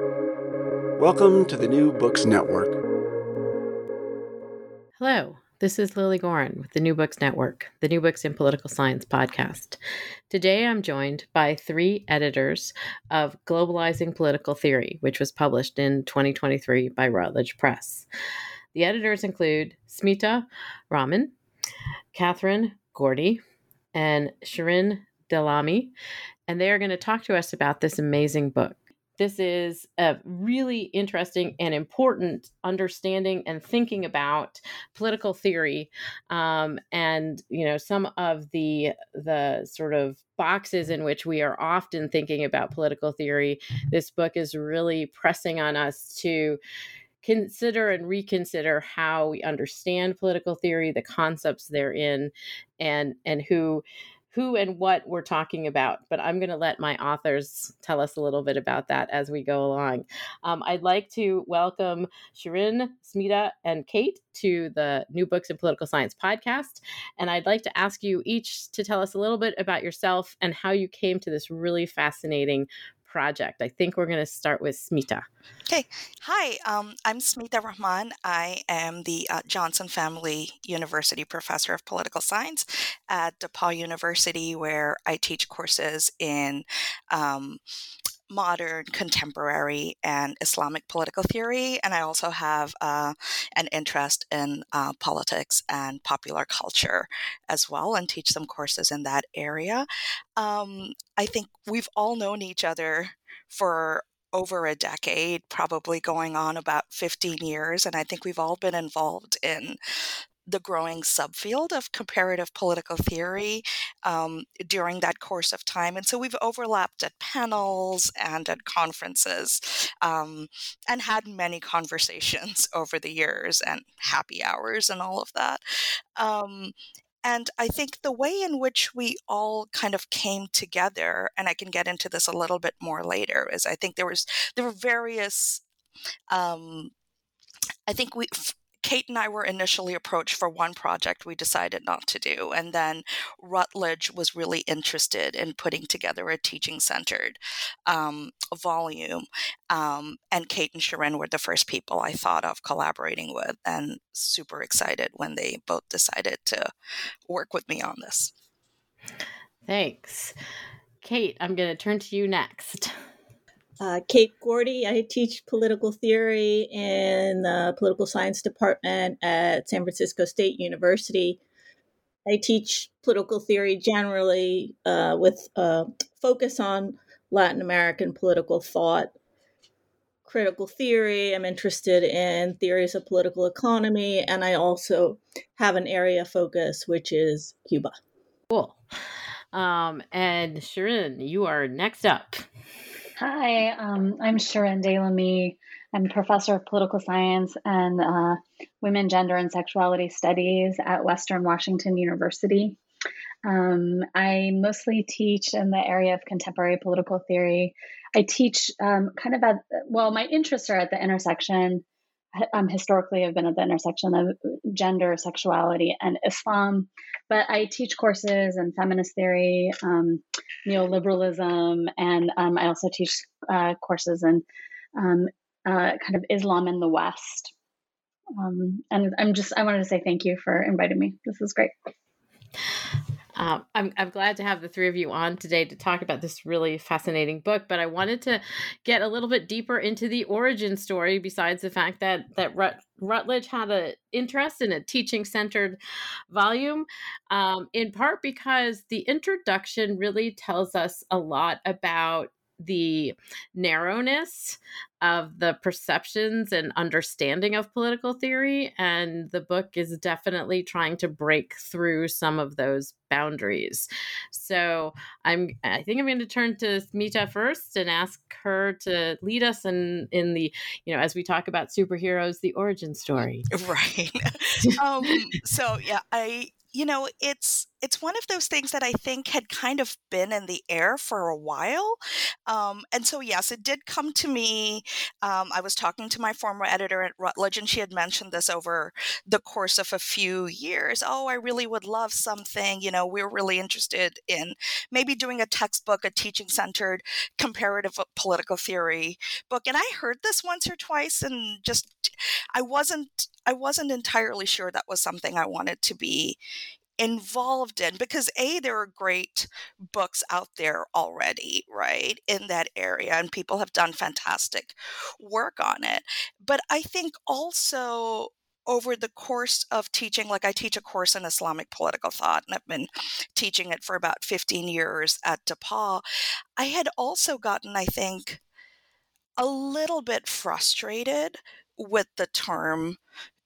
Welcome to the New Books Network. Hello, this is Lilly Goren with the New Books Network, the New Books in Political Science podcast. Today I'm joined by three editors of Globalizing Political Theory, which was published in 2023 by Routledge Press. The editors include Smita Rahman, Katherine Gordy, and Shirin Deylami, and they are going to talk to us about this amazing book. This is a really interesting and important understanding and thinking about political theory, um, and you know some of the the sort of boxes in which we are often thinking about political theory. This book is really pressing on us to consider and reconsider how we understand political theory, the concepts therein, and and who who and what we're talking about, but I'm going to let my authors tell us a little bit about that as we go along. Um, I'd like to welcome Shirin, Smita, and Kate to the New Books in Political Science podcast. And I'd like to ask you each to tell us a little bit about yourself and how you came to this really fascinating project. I think we're going to start with Smita. Okay. Hi, um, I'm Smita Rahman. I am the uh, Johnson Family University Professor of Political Science at DePauw University, where I teach courses in um, modern, contemporary, and Islamic political theory. And I also have uh, an interest in uh, politics and popular culture as well, and teach some courses in that area. Um, I think we've all known each other for over a decade, probably going on about 15 years. And I think we've all been involved in the growing subfield of comparative political theory um, during that course of time. And so we've overlapped at panels and at conferences um, and had many conversations over the years and happy hours and all of that. Um, and I think the way in which we all kind of came together, and I can get into this a little bit more later, is I think there was there were various um, I think we Kate and I were initially approached for one project we decided not to do. And then Routledge was really interested in putting together a teaching centered um, volume. Um, and Kate and Shirin were the first people I thought of collaborating with, and super excited when they both decided to work with me on this. Thanks. Kate, I'm going to turn to you next. Uh, Kate Gordy. I teach political theory in the political science department at San Francisco State University. I teach political theory generally uh, with a focus on Latin American political thought, critical theory. I'm interested in theories of political economy, and I also have an area focus, which is Cuba. Cool. Um, and Shirin, you are next up. Hi, um, I'm Shirin Deylami. I'm professor of political science and uh, women, gender, and sexuality studies at Western Washington University. Um, I mostly teach in the area of contemporary political theory. I teach um, kind of at, well, my interests are at the intersection um, historically have been at the intersection of gender, sexuality, and Islam. But I teach courses in feminist theory, um, neoliberalism, and um, I also teach uh, courses in um, uh, kind of Islam in the West. Um, and I'm just, I wanted to say thank you for inviting me. This is great. Um, I'm, I'm glad to have the three of you on today to talk about this really fascinating book, but I wanted to get a little bit deeper into the origin story. Besides the fact that that Rut, Routledge had an interest in a teaching centered volume, um, in part because the introduction really tells us a lot about the narrowness of the perceptions and understanding of political theory and the book is definitely trying to break through some of those boundaries. So i'm i think i'm going to turn to smita first and ask her to lead us in in the you know as we talk about superheroes the origin story. Right. Um so yeah i you know it's it's one of those things that I think had kind of been in the air for a while. Um, and so, yes, it did come to me. Um, I was talking to my former editor at Routledge, and she had mentioned this over the course of a few years. Oh, I really would love something. You know, we're really interested in maybe doing a textbook, a teaching centered comparative political theory book. And I heard this once or twice and just I wasn't I wasn't entirely sure that was something I wanted to be involved in because a there are great books out there already right in that area and people have done fantastic work on it. But i think also over the course of teaching like i teach a course in islamic political thought and i've been teaching it for about 15 years at DePauw. I had also gotten i think a little bit frustrated with the term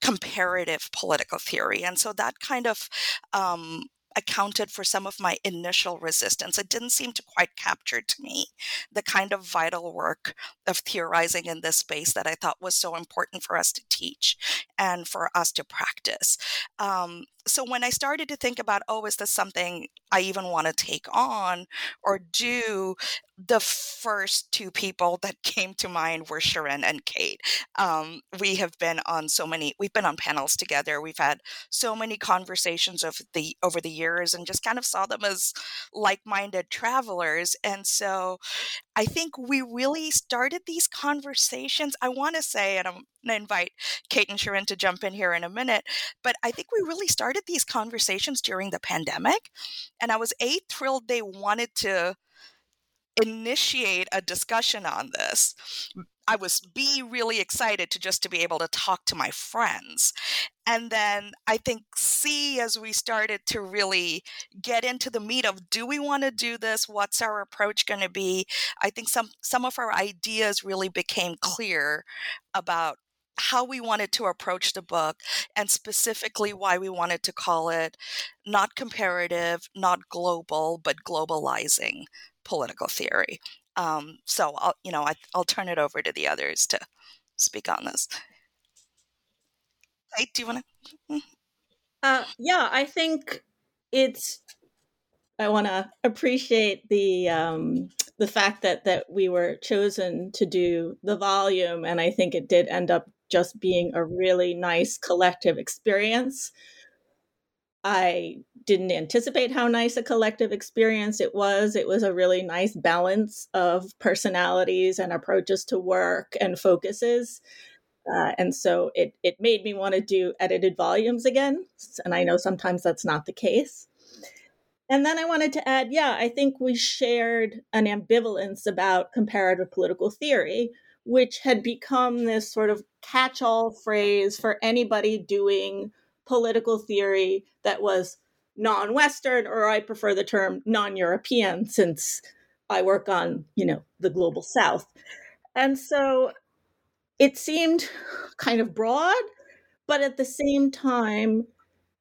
comparative political theory. And so that kind of um, accounted for some of my initial resistance. It didn't seem to quite capture to me the kind of vital work of theorizing in this space that I thought was so important for us to teach and for us to practice. Um, so when I started to think about, oh, is this something I even want to take on or do? The first two people that came to mind were Shirin and Kate. Um, we have been on so many, we've been on panels together. We've had so many conversations of the over the years, and just kind of saw them as like-minded travelers. And so, I think we really started these conversations. I want to say, and I'm going to invite Kate and Shirin to jump in here in a minute, but I think we really started these conversations during the pandemic. And I was A, thrilled they wanted to initiate a discussion on this I was B really excited to just to be able to talk to my friends. And then I think C as we started to really get into the meat of do we want to do this? What's our approach going to be? I think some some of our ideas really became clear about how we wanted to approach the book and specifically why we wanted to call it not comparative, not global, but globalizing political theory. Um, so I'll, you know, I, I'll turn it over to the others to speak on this. Do you want to? Mm. Uh, yeah, I think it's. I want to appreciate the um, the fact that that we were chosen to do the volume, and I think it did end up just being a really nice collective experience. I didn't anticipate how nice a collective experience it was. It was a really nice balance of personalities and approaches to work and focuses. Uh, and so it, it made me want to do edited volumes again. And I know sometimes that's not the case. And then I wanted to add yeah, I think we shared an ambivalence about comparative political theory, which had become this sort of catch all phrase for anybody doing political theory that was non-Western, or I prefer the term non-European since I work on, you know, the global South. And so it seemed kind of broad, but at the same time,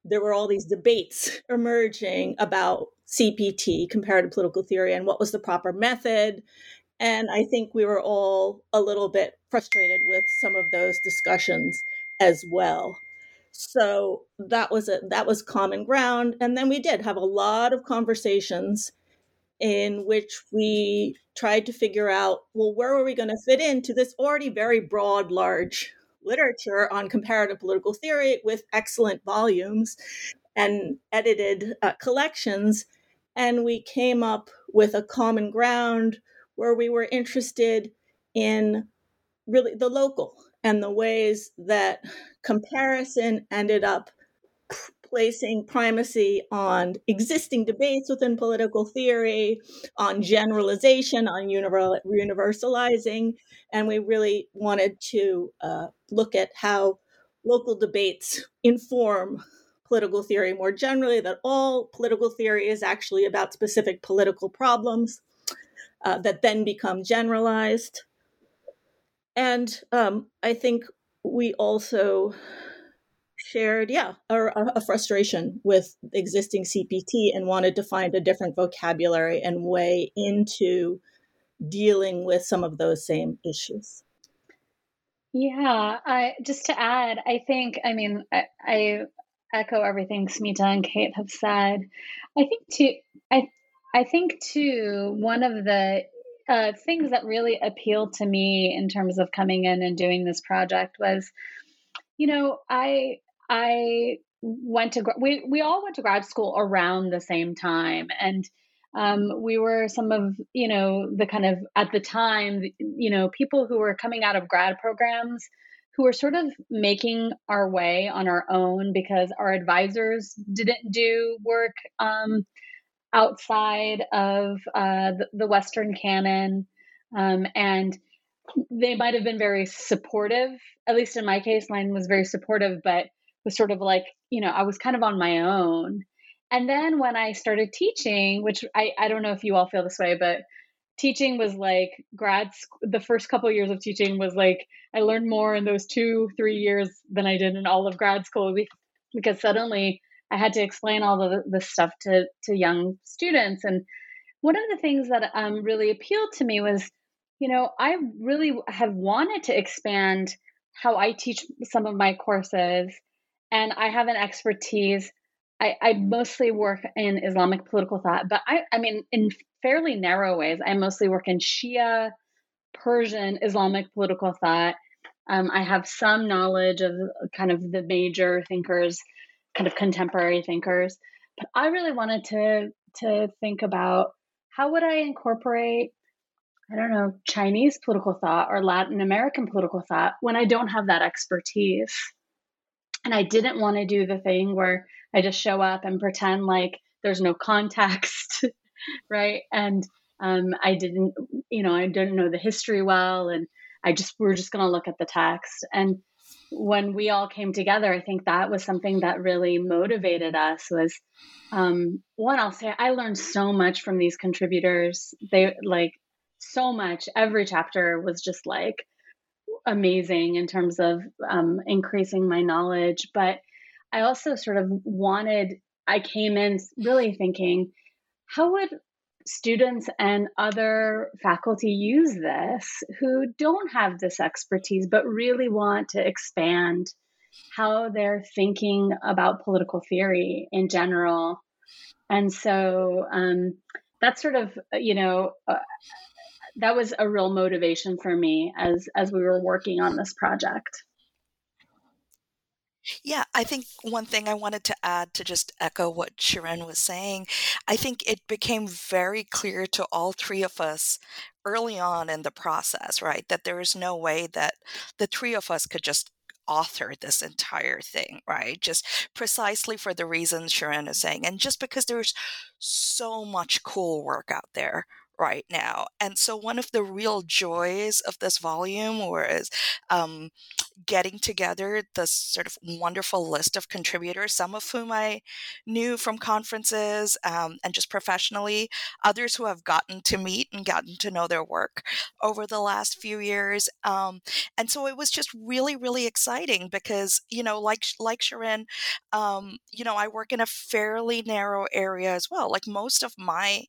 there were all these debates emerging about CPT, comparative political theory, and what was the proper method. And I think we were all a little bit frustrated with some of those discussions as well so that was it that was common ground and then we did have a lot of conversations in which we tried to figure out well where were we going to fit into this already very broad large literature on comparative political theory with excellent volumes and edited uh, collections and we came up with a common ground where we were interested in really the local and the ways that comparison ended up placing primacy on existing debates within political theory, on generalization, on universalizing. And we really wanted to uh, look at how local debates inform political theory more generally, that all political theory is actually about specific political problems uh, that then become generalized. And um, I think we also shared, yeah, a, a, frustration with existing CPT and wanted to find a different vocabulary and way into dealing with some of those same issues. Yeah, I, just to add, I think, I mean, I, I echo everything Smita and Kate have said. I think too. I I think too. One of the uh, things that really appealed to me in terms of coming in and doing this project was, you know, I I went to we we all went to grad school around the same time, and um, we were some of you know the kind of at the time you know people who were coming out of grad programs who were sort of making our way on our own because our advisors didn't do work um, outside of uh, the, Western canon. Um, and they might have been very supportive, at least in my case, mine was very supportive, but was sort of like, you know, I was kind of on my own. And then when I started teaching, which I, I don't know if you all feel this way, but teaching was like grad school, the first couple of years of teaching was like I learned more in those two, three years than I did in all of grad school because suddenly I had to explain all the, the stuff to, to young students. And one of the things that um, really appealed to me was, you know, I really have wanted to expand how I teach some of my courses. And I have an expertise. I, I mostly work in Islamic political thought, but I, I mean, in fairly narrow ways, I mostly work in Shia, Persian, Islamic political thought. Um, I have some knowledge of kind of the major thinkers kind of contemporary thinkers. But I really wanted to to think about how would I incorporate I don't know, Chinese political thought or Latin American political thought when I don't have that expertise. And I didn't want to do the thing where I just show up and pretend like there's no context, right? And um, I didn't, you know, I didn't know the history well, and I just we're just going to look at the text. And when we all came together, I think that was something that really motivated us. Was um, one, I'll say I learned so much from these contributors. They like so much. Every chapter was just like amazing in terms of um, increasing my knowledge. But I also sort of wanted. I came in really thinking, how would students and other faculty use this who don't have this expertise but really want to expand how they're thinking about political theory in general. And so um, that's sort of, you know, uh, that was a real motivation for me as as we were working on this project. Yeah, I think one thing I wanted to add to just echo what Shirin was saying, I think it became very clear to all three of us early on in the process, right, that there is no way that the three of us could just author this entire thing, right? Just precisely for the reasons Shirin is saying. And just because there's so much cool work out there, right now. And so one of the real joys of this volume was um, getting together this sort of wonderful list of contributors, some of whom I knew from conferences um, and just professionally, others who have gotten to meet and gotten to know their work over the last few years. Um, and so it was just really, really exciting because, you know, like like Shirin, um, you know, I work in a fairly narrow area as well. Like most of my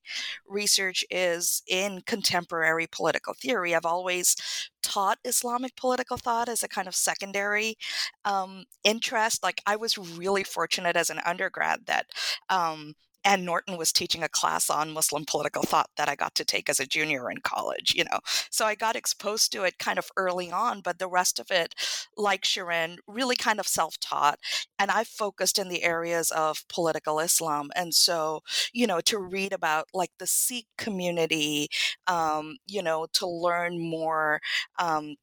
research is in contemporary political theory. I've always taught Islamic political thought as a kind of secondary um, interest. Like I was really fortunate as an undergrad that um, Anne Norton was teaching a class on Muslim political thought that I got to take as a junior in college, you know. So I got exposed to it kind of early on, but the rest of it, like Shirin, really kind of self taught. And I focused in the areas of political Islam. And so, you know, to read about like the Sikh community, um, you know, to learn more. Um,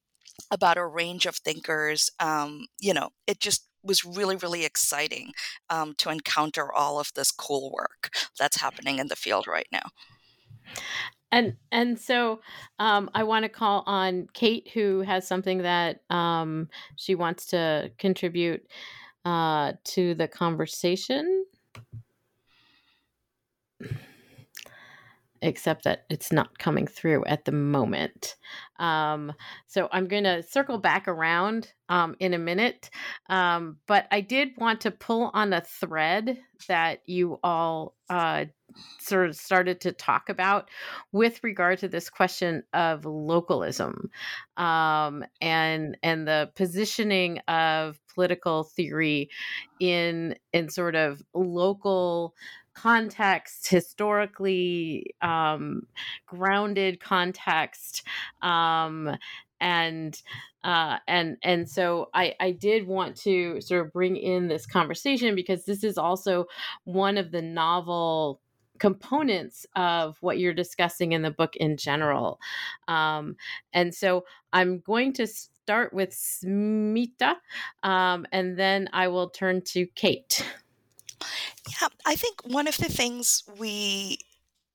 about a range of thinkers, um, you know, it just was really, really exciting um, to encounter all of this cool work that's happening in the field right now. And and so um, I want to call on Kate, who has something that um, she wants to contribute uh, to the conversation except that it's not coming through at the moment. Um, so I'm going to circle back around um, in a minute. Um, but I did want to pull on a thread that you all uh, sort of started to talk about with regard to this question of localism um, and and the positioning of political theory in in sort of local context historically um, grounded context um, and uh, and and so I, I did want to sort of bring in this conversation because this is also one of the novel components of what you're discussing in the book in general. Um, and so I'm going to start with Smita, um, and then I will turn to Kate. Yeah, I think one of the things we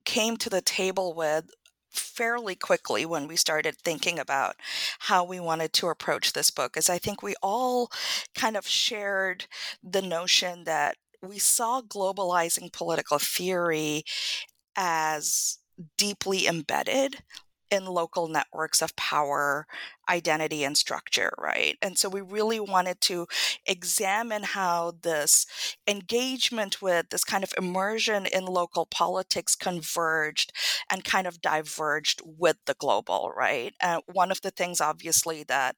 came to the table with fairly quickly when we started thinking about how we wanted to approach this book is I think we all kind of shared the notion that we saw globalizing political theory as deeply embedded in local networks of power, identity, and structure, right? And so we really wanted to examine how this engagement with this kind of immersion in local politics converged and kind of diverged with the global, right? And one of the things, obviously, that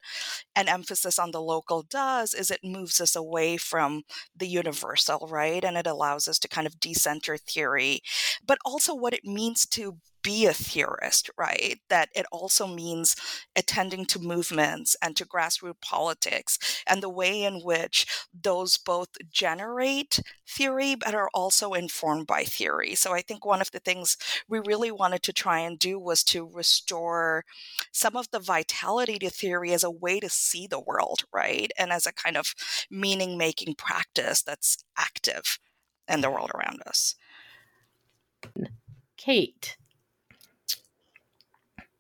an emphasis on the local does is it moves us away from the universal, right? And it allows us to kind of decenter theory, but also what it means to be a theorist, right? That it also means attending to movements and to grassroots politics and the way in which those both generate theory but are also informed by theory. So I think one of the things we really wanted to try and do was to restore some of the vitality to theory as a way to see the world, right? And as a kind of meaning making practice that's active in the world around us. Kate,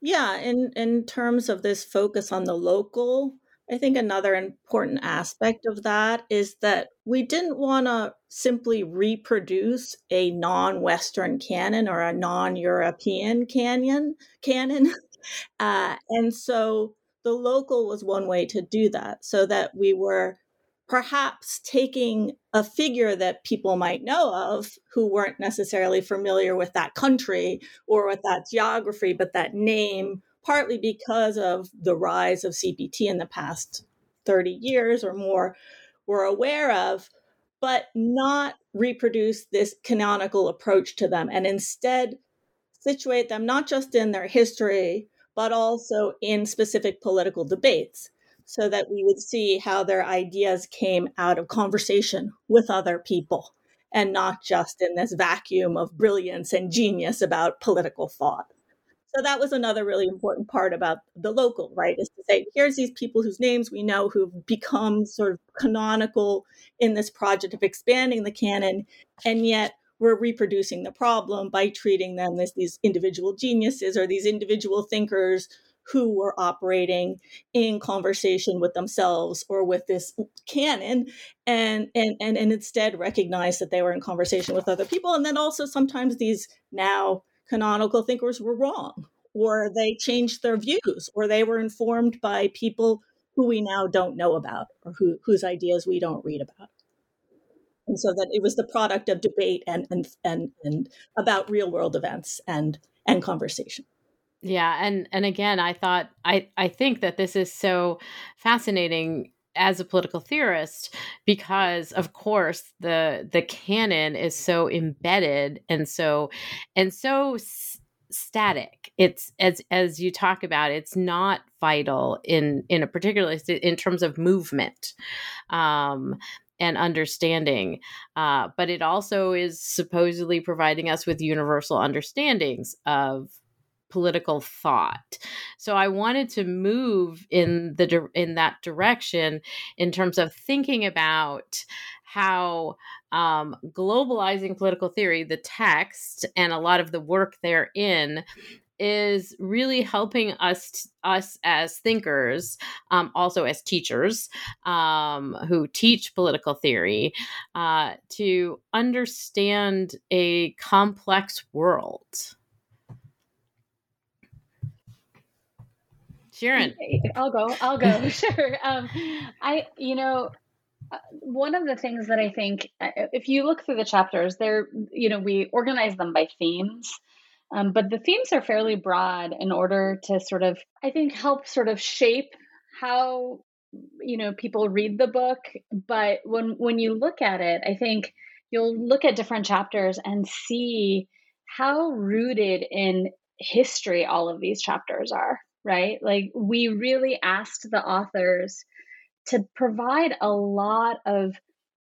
yeah, in in terms of this focus on the local, I think another important aspect of that is that we didn't want to simply reproduce a non-Western canon or a non-European canon canon, uh, and so the local was one way to do that, so that we were perhaps taking a figure that people might know of who weren't necessarily familiar with that country or with that geography, but that name, partly because of the rise of CPT in the past 30 years or more, were aware of, but not reproduce this canonical approach to them and instead situate them not just in their history, but also in specific political debates so that we would see how their ideas came out of conversation with other people and not just in this vacuum of brilliance and genius about political thought. So that was another really important part about the local, right? Is to say, here's these people whose names we know who've become sort of canonical in this project of expanding the canon, and yet we're reproducing the problem by treating them as these individual geniuses or these individual thinkers who were operating in conversation with themselves or with this canon and and and, and instead recognize that they were in conversation with other people and then also sometimes these now canonical thinkers were wrong or they changed their views or they were informed by people who we now don't know about or who, whose ideas we don't read about. And so that it was the product of debate and and and, and about real world events and and conversation yeah, and and again, I thought I I think that this is so fascinating as a political theorist because of course the the canon is so embedded and so and so s- static it's as as you talk about it's not vital in in a particular in terms of movement um and understanding. Uh, but it also is supposedly providing us with universal understandings of political thought. So I wanted to move in the in that direction in terms of thinking about how um, globalizing political theory, the text, and a lot of the work therein is really helping us us as thinkers um, also as teachers um, who teach political theory uh, to understand a complex world Shirin. I'll go. I'll go. sure. Um, I, you know, uh, one of the things that I think, uh, if you look through the chapters, there, you know, we organize them by themes. Um, but the themes are fairly broad in order to sort of, I think, help sort of shape how you know people read the book. But when when you look at it, I think you'll look at different chapters and see how rooted in history all of these chapters are. Right? Like we really asked the authors to provide a lot of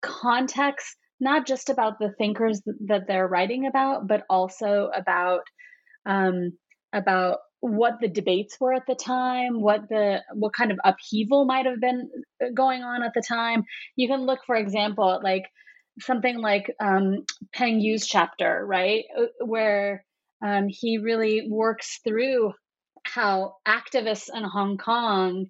context not just about the thinkers that they're writing about, but also about um, about what the debates were at the time, what the what kind of upheaval might have been uh, going on at the time. You can look, for example, at like something like um, Peng Yu's chapter, right, uh, where um, he really works through how activists in Hong Kong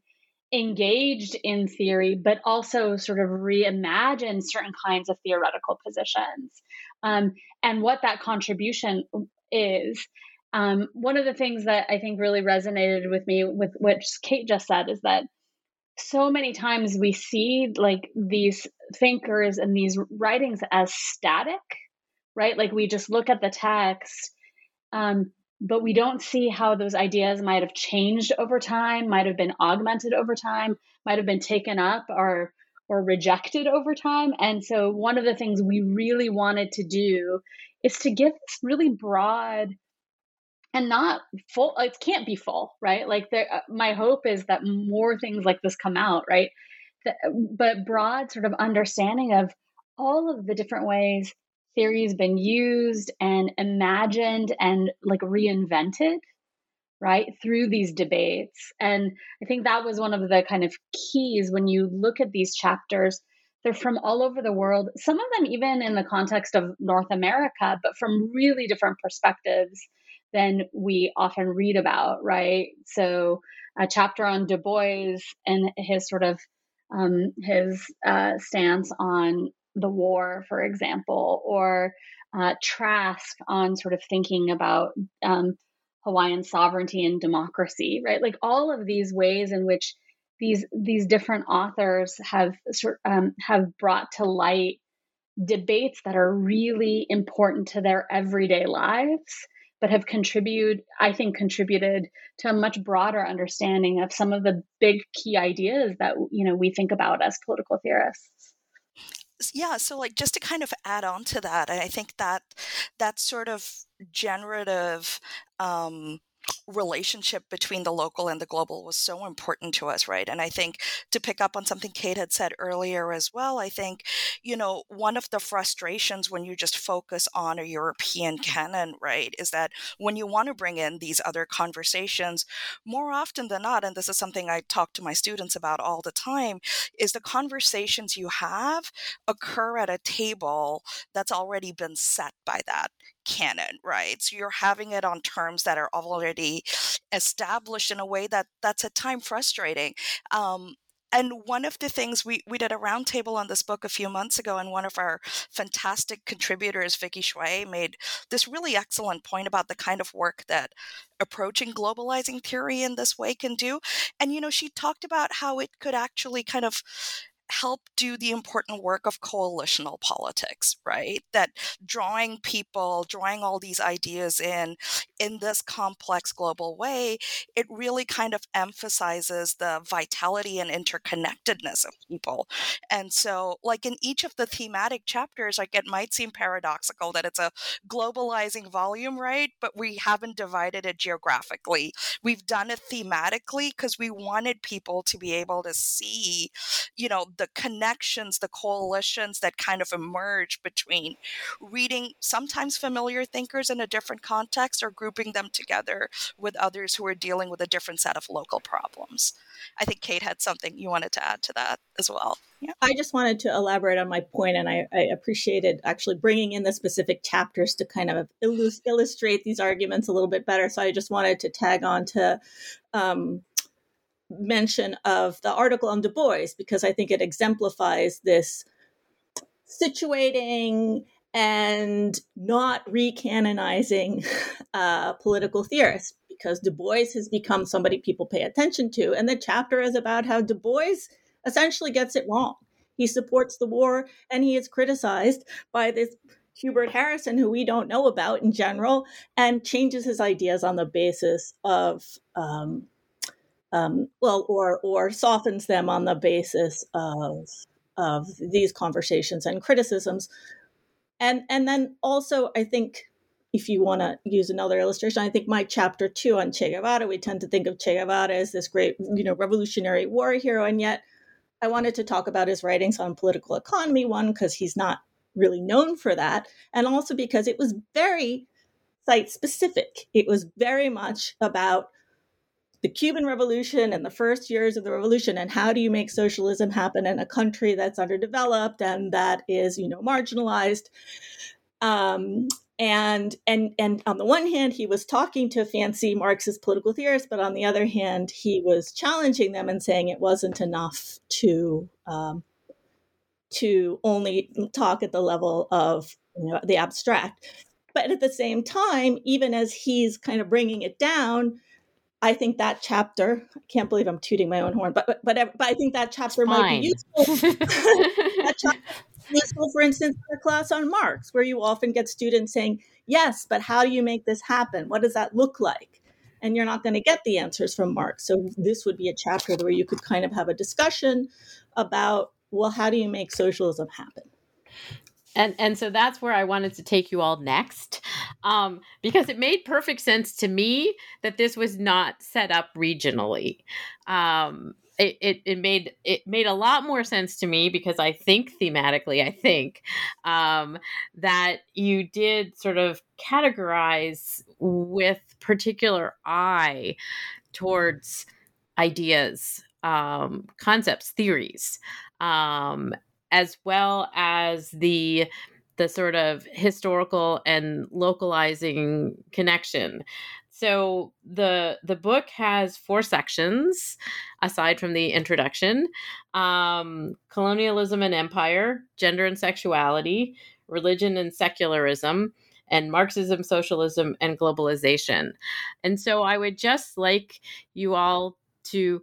engaged in theory, but also sort of reimagined certain kinds of theoretical positions um, and what that contribution is. Um, one of the things that I think really resonated with me with which Kate just said is that so many times we see like these thinkers and these writings as static, right? Like we just look at the text. Um, but we don't see how those ideas might have changed over time, might have been augmented over time, might have been taken up or or rejected over time. And so one of the things we really wanted to do is to give this really broad and not full it can't be full, right? Like there uh, my hope is that more things like this come out, right? but broad sort of understanding of all of the different ways theory has been used and imagined and like reinvented right through these debates. And i think that was one of the kind of keys when you look at these chapters. They're from all over the world some of them even in the context of north america but from really different perspectives than we often read about right? So a chapter on du bois and his sort of um, his uh, stance on the war, for example, or uh, Trask on sort of thinking about um, Hawaiian sovereignty and democracy, right? Like all of these ways in which these these different authors have um, have brought to light debates that are really important to their everyday lives but have contributed i think contributed to a much broader understanding of some of the big key ideas that you know we think about as political theorists yeah so like just to kind of add on to that i think that that sort of generative um relationship between the local and the global was so important to us, right? And I think to pick up on something Kate had said earlier as well, I think, you know, one of the frustrations when you just focus on a European canon, right, is that when you want to bring in these other conversations, more often than not, and this is something I talk to my students about all the time, is the conversations you have occur at a table that's already been set by that canon, right? So you're having it on terms that are already established in a way that that's at time frustrating. Um, and one of the things we, we did a roundtable on this book a few months ago, and one of our fantastic contributors, Vicky Hsueh, made this really excellent point about the kind of work that approaching globalizing theory in this way can do. And, you know, she talked about how it could actually kind of help do the important work of coalitional politics, right? That drawing people, drawing all these ideas in in this complex global way, it really kind of emphasizes the vitality and interconnectedness of people. And so, like in each of the thematic chapters, like it might seem paradoxical that it's a globalizing volume, right? But we haven't divided it geographically. We've done it thematically because we wanted people to be able to see, you know, the connections, the coalitions that kind of emerge between reading sometimes familiar thinkers in a different context or grouping them together with others who are dealing with a different set of local problems. I think Kate had something you wanted to add to that as well. Yeah. I just wanted to elaborate on my point, and I, I appreciated actually bringing in the specific chapters to kind of illustrate these arguments a little bit better. So I just wanted to tag on to um, mention of the article on Du Bois because I think it exemplifies this situating and not recanonizing uh, political theorists because Du Bois has become somebody people pay attention to. And the chapter is about how Du Bois essentially gets it wrong. He supports the war, and he is criticized by this Hubert Harrison, who we don't know about in general, and changes his ideas on the basis of, um, um, well, or or softens them on the basis of of these conversations and criticisms, and and then also I think if you want to use another illustration, I think my chapter two on Che Guevara, we tend to think of Che Guevara as this great, you know, revolutionary war hero, and yet I wanted to talk about his writings on political economy. One, because he's not really known for that, and also because it was very site specific. It was very much about the Cuban Revolution and the first years of the revolution, and how do you make socialism happen in a country that's underdeveloped and that is, you know, marginalized. Um, and and and on the one hand he was talking to fancy marxist political theorists but on the other hand he was challenging them and saying it wasn't enough to um, to only talk at the level of you know, the abstract but at the same time even as he's kind of bringing it down I think that chapter, I can't believe I'm tooting my own horn, but but, but, but I think that chapter might be useful. that chapter useful, for instance, in a class on Marx, where you often get students saying, Yes, but how do you make this happen? What does that look like? And you're not going to get the answers from Marx. So, this would be a chapter where you could kind of have a discussion about, well, how do you make socialism happen? And and so that's where I wanted to take you all next, um, because it made perfect sense to me that this was not set up regionally. Um, it, it, it made it made a lot more sense to me because I think thematically, I think um, that you did sort of categorize with particular eye towards ideas, um, concepts, theories, um, as well as the the sort of historical and localizing connection. So the the book has four sections, aside from the introduction: um, colonialism and empire, gender and sexuality, religion and secularism, and Marxism, socialism, and globalization. And so I would just like you all to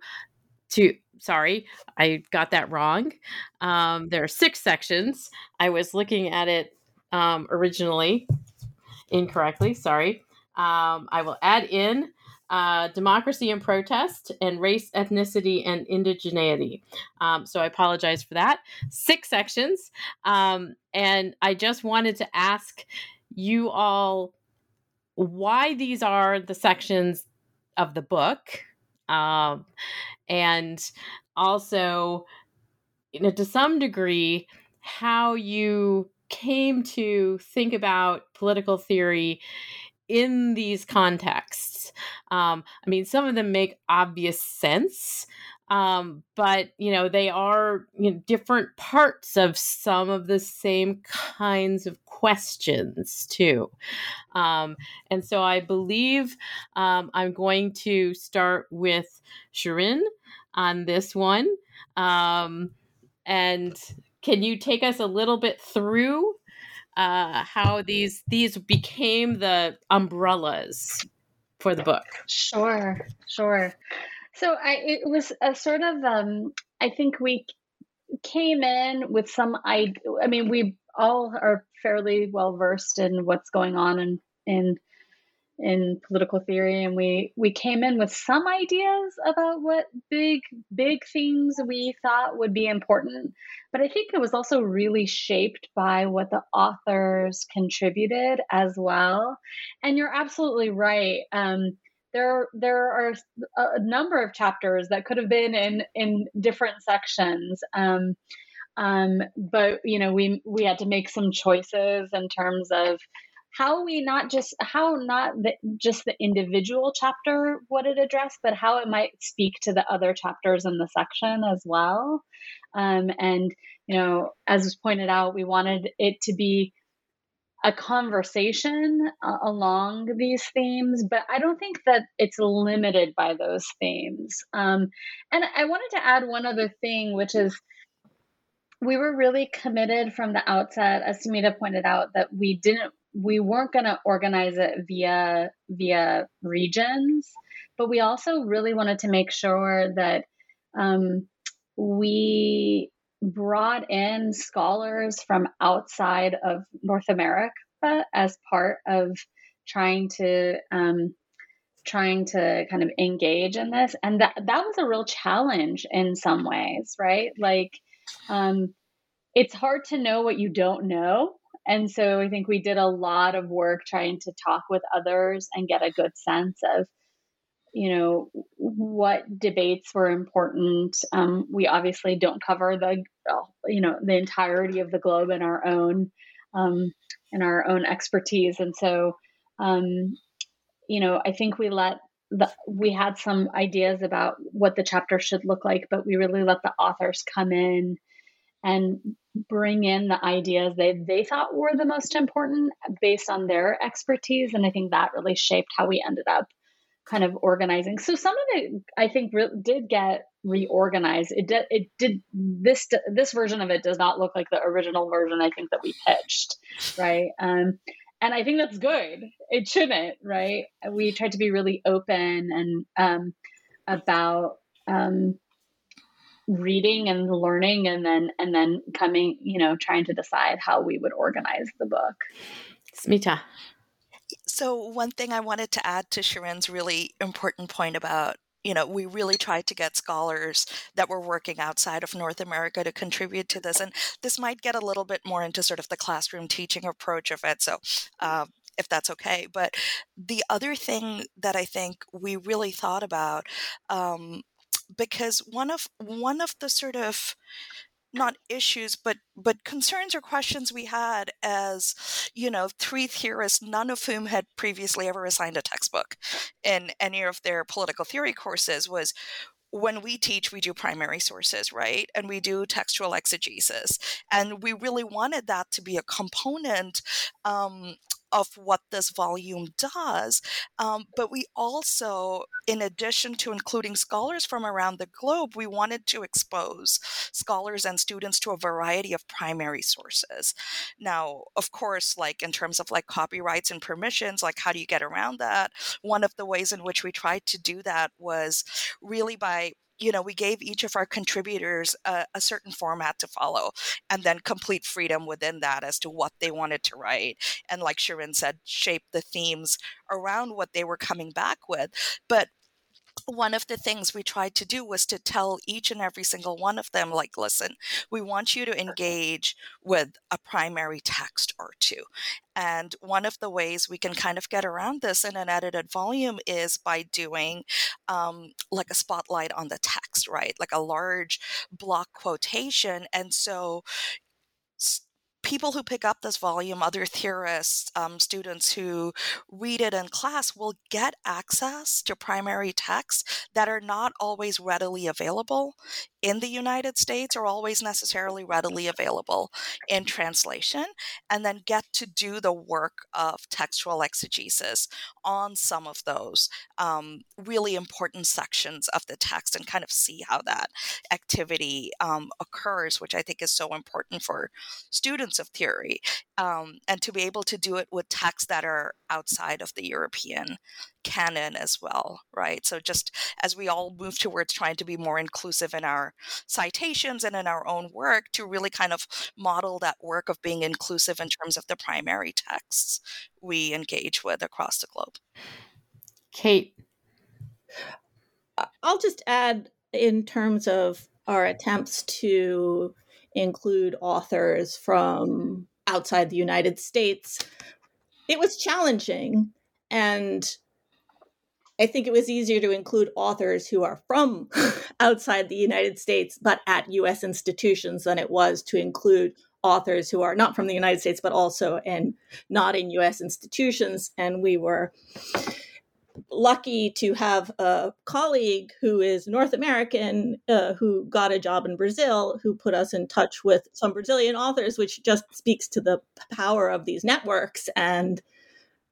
to sorry, I got that wrong. Um, there are six sections. I was looking at it um, originally incorrectly. Sorry. Um, I will add in uh, democracy and protest, and race, ethnicity, and indigeneity. Um, so I apologize for that. Six sections. Um, and I just wanted to ask you all why these are the sections of the book. Um, and also, you know, to some degree, how you came to think about political theory in these contexts. Um, I mean, some of them make obvious sense, um, but you know they are you know, different parts of some of the same kinds of questions too. Um, and so I believe um, I'm going to start with Shirin on this one. Um, and can you take us a little bit through uh, how these these became the umbrellas for the book. Sure, sure. So I it was a sort of um, I think we came in with some I I mean we all are fairly well versed in what's going on in in in political theory and we we came in with some ideas about what big big themes we thought would be important. But i think it was also really shaped by what the authors contributed as well. And you're absolutely right. Um, there there are a number of chapters that could have been in in different sections um, um, but you know we we had to make some choices in terms of how we not just how not the, just the individual chapter would it address but how it might speak to the other chapters in the section as well. Um, and you know as was pointed out we wanted it to be a conversation uh, along these themes, but I don't think that it's limited by those themes. Um, and I wanted to add one other thing, which is we were really committed from the outset, as Smita pointed out, that we didn't we weren't going to organize it via via regions, but we also really wanted to make sure that um, we brought in scholars from outside of North America as part of trying to um, trying to kind of engage in this. And that that was a real challenge in some ways right? Like um, it's hard to know what you don't know. And so i think we did a lot of work trying to talk with others and get a good sense of you know what debates were important. Um, we obviously don't cover the you know the entirety of the globe in our own um, in our own expertise. And so um, you know i think we let the, we had some ideas about what the chapter should look like but we really let the authors come in and bring in the ideas they, they thought were the most important based on their expertise. And i think that really shaped how we ended up kind of organizing. So some of it, I think, re- did get reorganized. It did. It did. This this version of it does not look like the original version. I think that we pitched, right? Um, and I think that's good. It shouldn't, right? We tried to be really open and um, about um, reading and learning, and then and then coming, you know, trying to decide how we would organize the book. Smita. So, one thing I wanted to add to Shirin's really important point about you know, we really tried to get scholars that were working outside of North America to contribute to this. And this might get a little bit more into sort of the classroom teaching approach of it. So, uh, if that's okay. But the other thing that I think we really thought about, um, because one of one of the sort of not issues but but concerns or questions we had as you know three theorists none of whom had previously ever assigned a textbook in any of their political theory courses was when we teach, we do primary sources, right? And we do textual exegesis. And we really wanted that to be a component um, of what this volume does. Um, but we also, in addition to including scholars from around the globe, we wanted to expose scholars and students to a variety of primary sources. Now, of course, like in terms of like copyrights and permissions, like how do you get around that? One of the ways in which we tried to do that was really by you know, we gave each of our contributors a, a, certain format to follow and then complete freedom within that as to what they wanted to write. And like Shirin said, shape the themes around what they were coming back with. But one of the things we tried to do was to tell each and every single one of them like listen we want you to engage with a primary text or two. And one of the ways we can kind of get around this in an edited volume is by doing um, like a spotlight on the text right? Like a large block quotation. And so people who pick up this volume, other theorists, um, students who read it in class will get access to primary texts that are not always readily available in the United States are always necessarily readily available in translation, and then get to do the work of textual exegesis on some of those um, really important sections of the text and kind of see how that activity um, occurs, which I think is so important for students of theory, um, and to be able to do it with texts that are outside of the European canon as well, right? So just as we all move towards trying to be more inclusive in our citations and in our own work, to really kind of model that work of being inclusive in terms of the primary texts we engage with across the globe. Kate. Uh, I'll just add in terms of our attempts to include authors from outside the United States, it was challenging. And I think it was easier to include authors who are from outside the United States, but at US institutions than it was to include authors who are not from the United States, but also and not in US institutions. And we were lucky to have a colleague who is North American uh, who got a job in Brazil who put us in touch with some Brazilian authors, which just speaks to the power of these networks and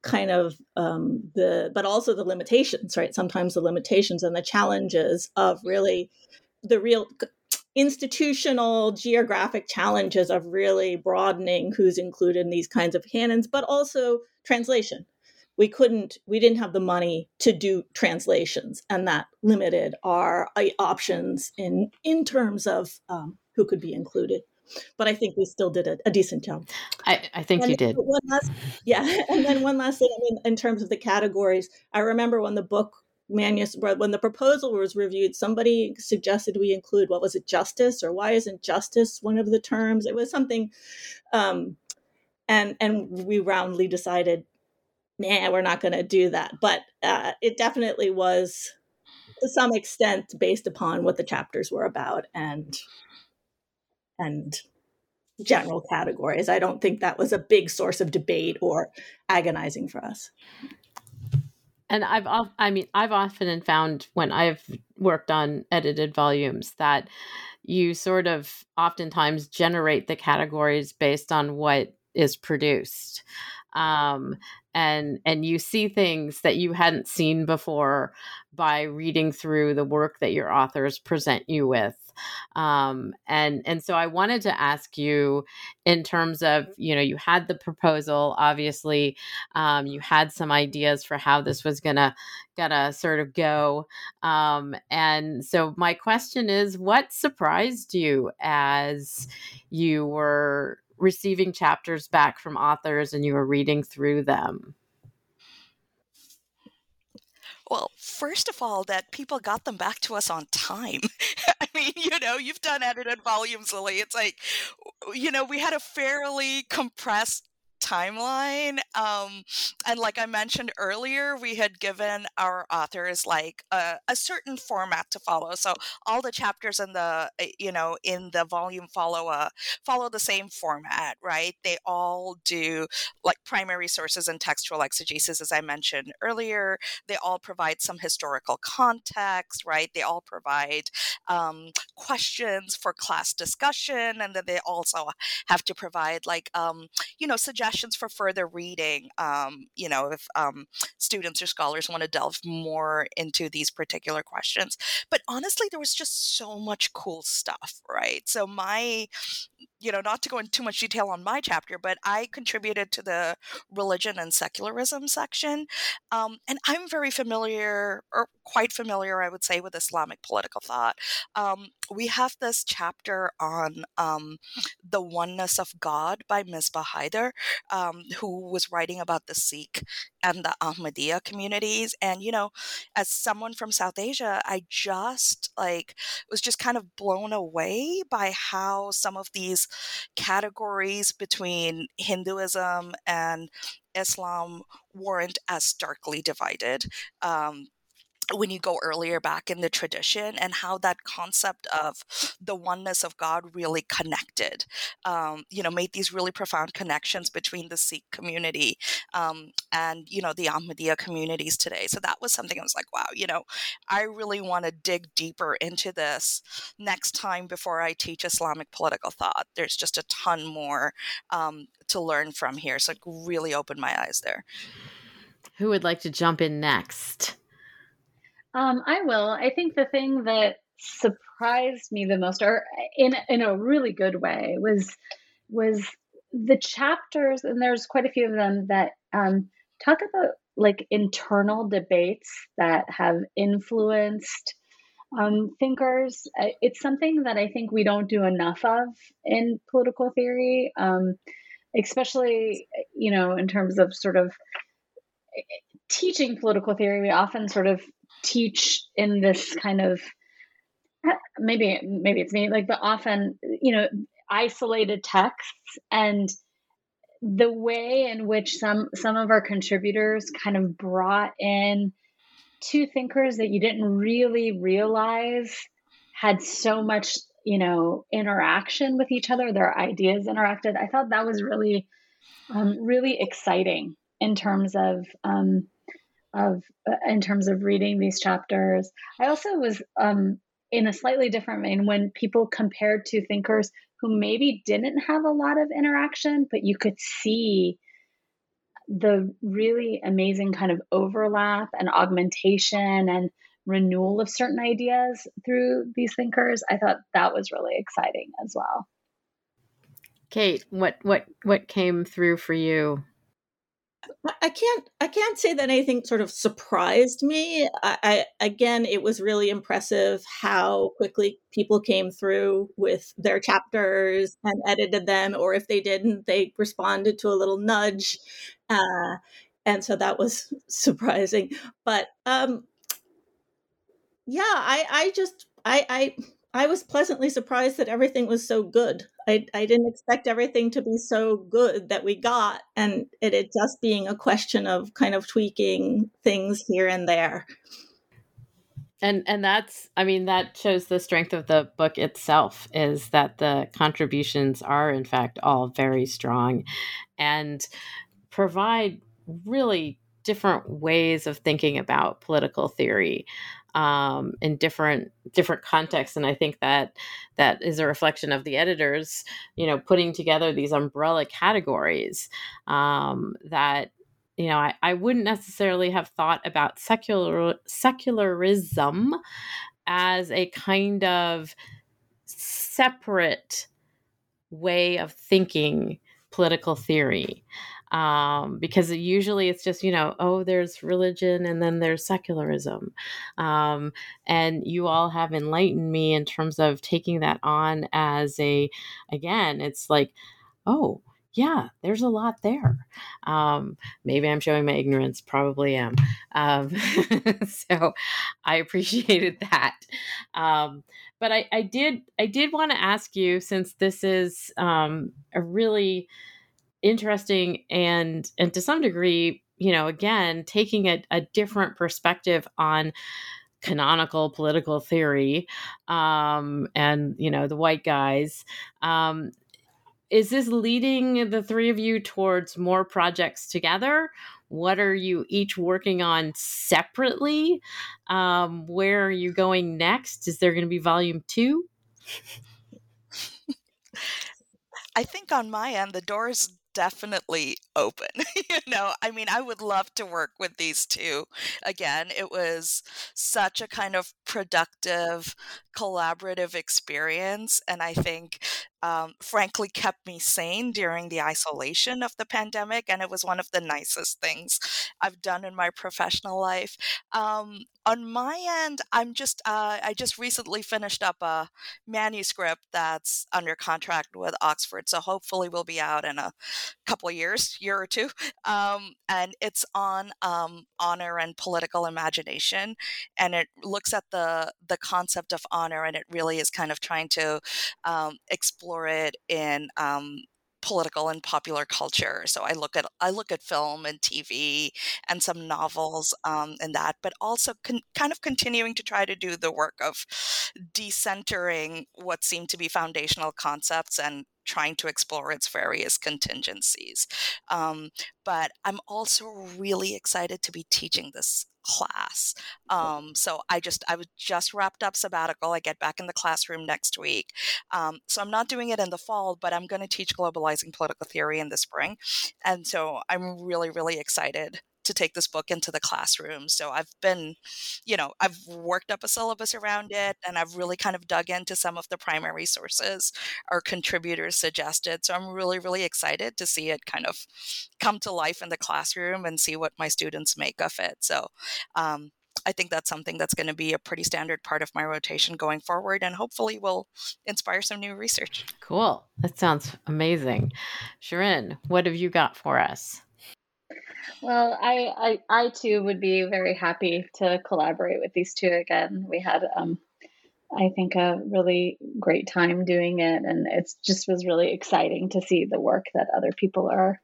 kind of um, the but also the limitations right sometimes the limitations and the challenges of really the real institutional geographic challenges of really broadening who's included in these kinds of canons but also translation we couldn't we didn't have the money to do translations and that limited our uh, options in in terms of um, who could be included. But I think we still did a, a decent job. I, I think and you did. One last, yeah, and then one last thing. I mean, in terms of the categories, I remember when the book manuscript when the proposal was reviewed somebody suggested we include what was it justice or why isn't justice one of the terms it was something um and and we roundly decided nah we're not going to do that but uh, it definitely was to some extent based upon what the chapters were about and and general categories. I don't think that was a big source of debate or agonizing for us. And I've, I mean, I've often found when I've worked on edited volumes that you sort of oftentimes generate the categories based on what is produced. Um, and and you see things that you hadn't seen before by reading through the work that your authors present you with um, and and so I wanted to ask you in terms of you know you had the proposal obviously um, you had some ideas for how this was gonna gonna sort of go um, and so my question is what surprised you as you were receiving chapters back from authors and you were reading through them well, first of all, that people got them back to us on time. Mean, you know, you've done edited volumes, Lilly. It's like, you know, we had a fairly compressed timeline. Um, and like I mentioned earlier, we had given our authors like a, a, certain format to follow. So all the chapters in the eh, you know in the volume follow a follow the same format, right? They all do like primary sources and textual exegesis, as I mentioned earlier. They all provide some historical context, right? They all provide um, questions for class discussion, and then they also have to provide like um, you know suggestions suggestions for further reading. Um, you know, if um, students or scholars want to delve more into these particular questions. But honestly, there was just so much cool stuff, right? So my you know, not to go into too much detail on my chapter, but I contributed to the religion and secularism section. Um, and I'm very familiar, or quite familiar, I would say, with Islamic political thought. Um, we have this chapter on um, the oneness of God by Misbah Haider, um, who was writing about the Sikh and the Ahmadiyya communities. And, you know, as someone from South Asia, I just like was just kind of blown away by how some of these categories between Hinduism and Islam weren't as starkly divided. Um, when you go earlier back in the tradition and how that concept of the oneness of God really connected, um, you know, made these really profound connections between the Sikh community um, and, you know, the Ahmadiyya communities today. So that was something I was like, wow, you know, I really want to dig deeper into this next time before I teach Islamic political thought. There's just a ton more um, to learn from here. So it really opened my eyes there. Who would like to jump in next? Um, I will. I think the thing that surprised me the most, or in in a really good way, was was the chapters, and there's quite a few of them that um, talk about like internal debates that have influenced um, thinkers. It's something that I think we don't do enough of in political theory, um, especially you know in terms of sort of eh, teaching political theory. We often sort of teach in this kind of maybe maybe it's me like but often you know isolated texts and the way in which some some of our contributors kind of brought in two thinkers that you didn't really realize had so much you know interaction with each other their ideas interacted. I thought that was really um, really exciting in terms of um, of uh, in terms of reading these chapters. I also was um, in a slightly different vein when people compared to thinkers who maybe didn't have a lot of interaction, but you could see the really amazing kind of overlap and augmentation and renewal of certain ideas through these thinkers. I thought that was really exciting as well. Kate, what what what came through for you? I can't I can't say that anything sort of surprised me. I, I, again it was really impressive how quickly people came through with their chapters and edited them or if they didn't they responded to a little nudge. Uh, and so that was surprising. But um yeah, I I just I I I was pleasantly surprised that everything was so good. I, I didn't expect everything to be so good that we got, and it, it just being a question of kind of tweaking things here and there. And and that's I mean that shows the strength of the book itself is that the contributions are in fact all very strong and provide really different ways of thinking about political theory um, in different different contexts and i think that that is a reflection of the editors you know putting together these umbrella categories um, that you know I, I wouldn't necessarily have thought about secular secularism as a kind of separate way of thinking political theory um, because usually it's just you know oh there's religion and then there's secularism um, and you all have enlightened me in terms of taking that on as a again it's like oh yeah, there's a lot there. Um, maybe I'm showing my ignorance, probably am. Um, so I appreciated that. Um, but I, I, did, I did want to ask you, since this is um, a really interesting and and to some degree you know again taking a, a different perspective on canonical political theory um, and you know the white guys. Um, is this leading the three of you towards more projects together? What are you each working on separately? Um, where are you going next? Is there going to be volume two? I think on my end, the doors definitely open. you know, I mean, I would love to work with these two again. It was such a kind of productive, collaborative experience. And I think, um, frankly, kept me sane during the isolation of the pandemic. And it was one of the nicest things I've done in my professional life. Um, on my end, I'm just, uh, I just recently finished up a manuscript that's under contract with Oxford. So hopefully we'll be out in a couple years, year or two. Um, and it's on um, honor and political imagination. And it looks at the, the concept of honor and it really is kind of trying to um, explore it in um, political and popular culture. So I look at I look at film and TV and some novels um, and that, but also con- kind of continuing to try to do the work of decentering what seem to be foundational concepts and trying to explore its various contingencies. Um, but I'm also really excited to be teaching this class. Um, so I just I was just wrapped up sabbatical. I get back in the classroom next week. Um, so I'm not doing it in the fall, but I'm going to teach globalizing political theory in the spring, and so I'm really really excited to take this book into the classroom. So I've been, you know, I've worked up a syllabus around it and I've really kind of dug into some of the primary sources our contributors suggested. So I'm really, really excited to see it kind of come to life in the classroom and see what my students make of it. So, um, I think that's something that's going to be a pretty standard part of my rotation going forward and hopefully will inspire some new research. Cool. That sounds amazing. Shirin, what have you got for us? Well, I, I, I too would be very happy to collaborate with these two again. We had, um, I think, a really great time doing it, and it just was really exciting to see the work that other people are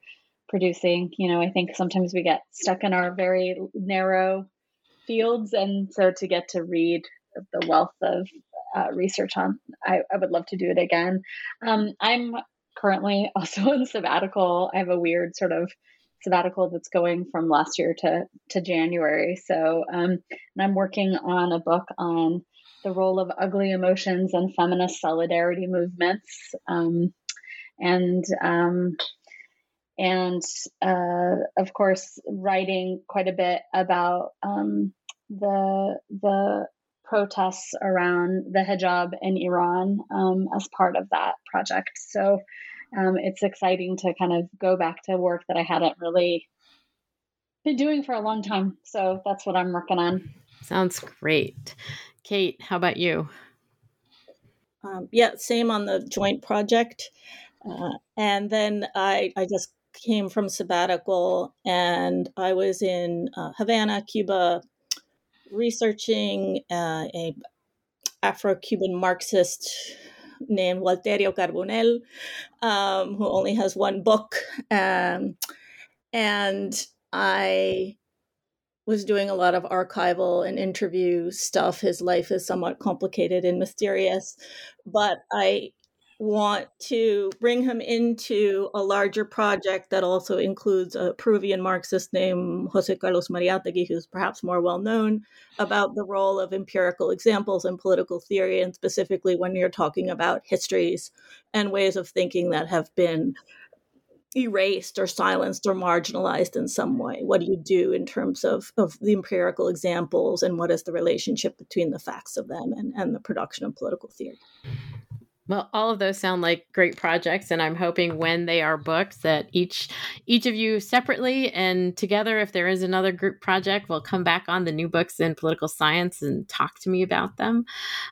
producing. You know, I think sometimes we get stuck in our very narrow fields, and so to get to read the wealth of uh, research on, I, I would love to do it again. Um, I'm currently also in sabbatical. I have a weird sort of sabbatical that's going from last year to to January. So, um, and I'm working on a book on the role of ugly emotions and feminist solidarity movements, um, and um, and uh, of course, writing quite a bit about um, the the protests around the hijab in Iran um, as part of that project. So um, it's exciting to kind of go back to work that I hadn't really been doing for a long time. So that's what I'm working on. Sounds great. Kate, how about you? Um, yeah, same on the joint project. Uh, and then I, I just came from sabbatical and I was in uh, Havana, Cuba, researching uh, a Afro-Cuban Marxist named Walterio Carbonell, um, who only has one book. Um, and I was doing a lot of archival and interview stuff. His life is somewhat complicated and mysterious, but I want to bring him into a larger project that also includes a Peruvian Marxist named Jose Carlos Mariátegui, who's perhaps more well known, about the role of empirical examples in political theory, and specifically when you're talking about histories and ways of thinking that have been erased or silenced or marginalized in some way? What do you do in terms of, of the empirical examples and what is the relationship between the facts of them and, and the production of political theory? Well, all of those sound like great projects, and I'm hoping when they are booked that each each of you separately and together, if there is another group project, will come back on the new books in political science and talk to me about them.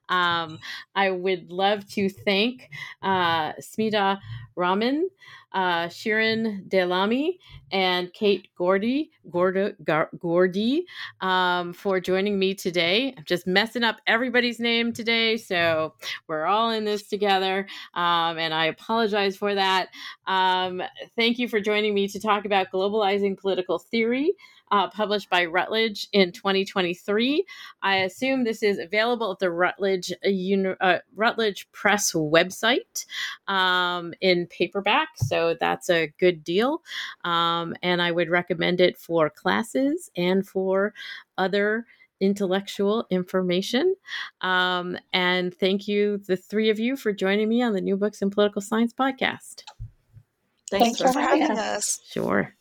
Um, I would love to thank uh, Smita Rahman uh, Shirin Deylami and Kate Gordy, Gordy, Gordy um, for joining me today. I'm just messing up everybody's name today, so we're all in this together, um, and I apologize for that. Um, thank you for joining me to talk about globalizing political theory uh, published by Routledge in 2023. I assume this is available at the Routledge uh, uh, Routledge Press website um, in paperback, so that's a good deal. Um, and I would recommend it for classes and for other intellectual information. Um, and thank you, the three of you, for joining me on the New Books in Political Science podcast. Thanks, Thanks for, for having us. Sure.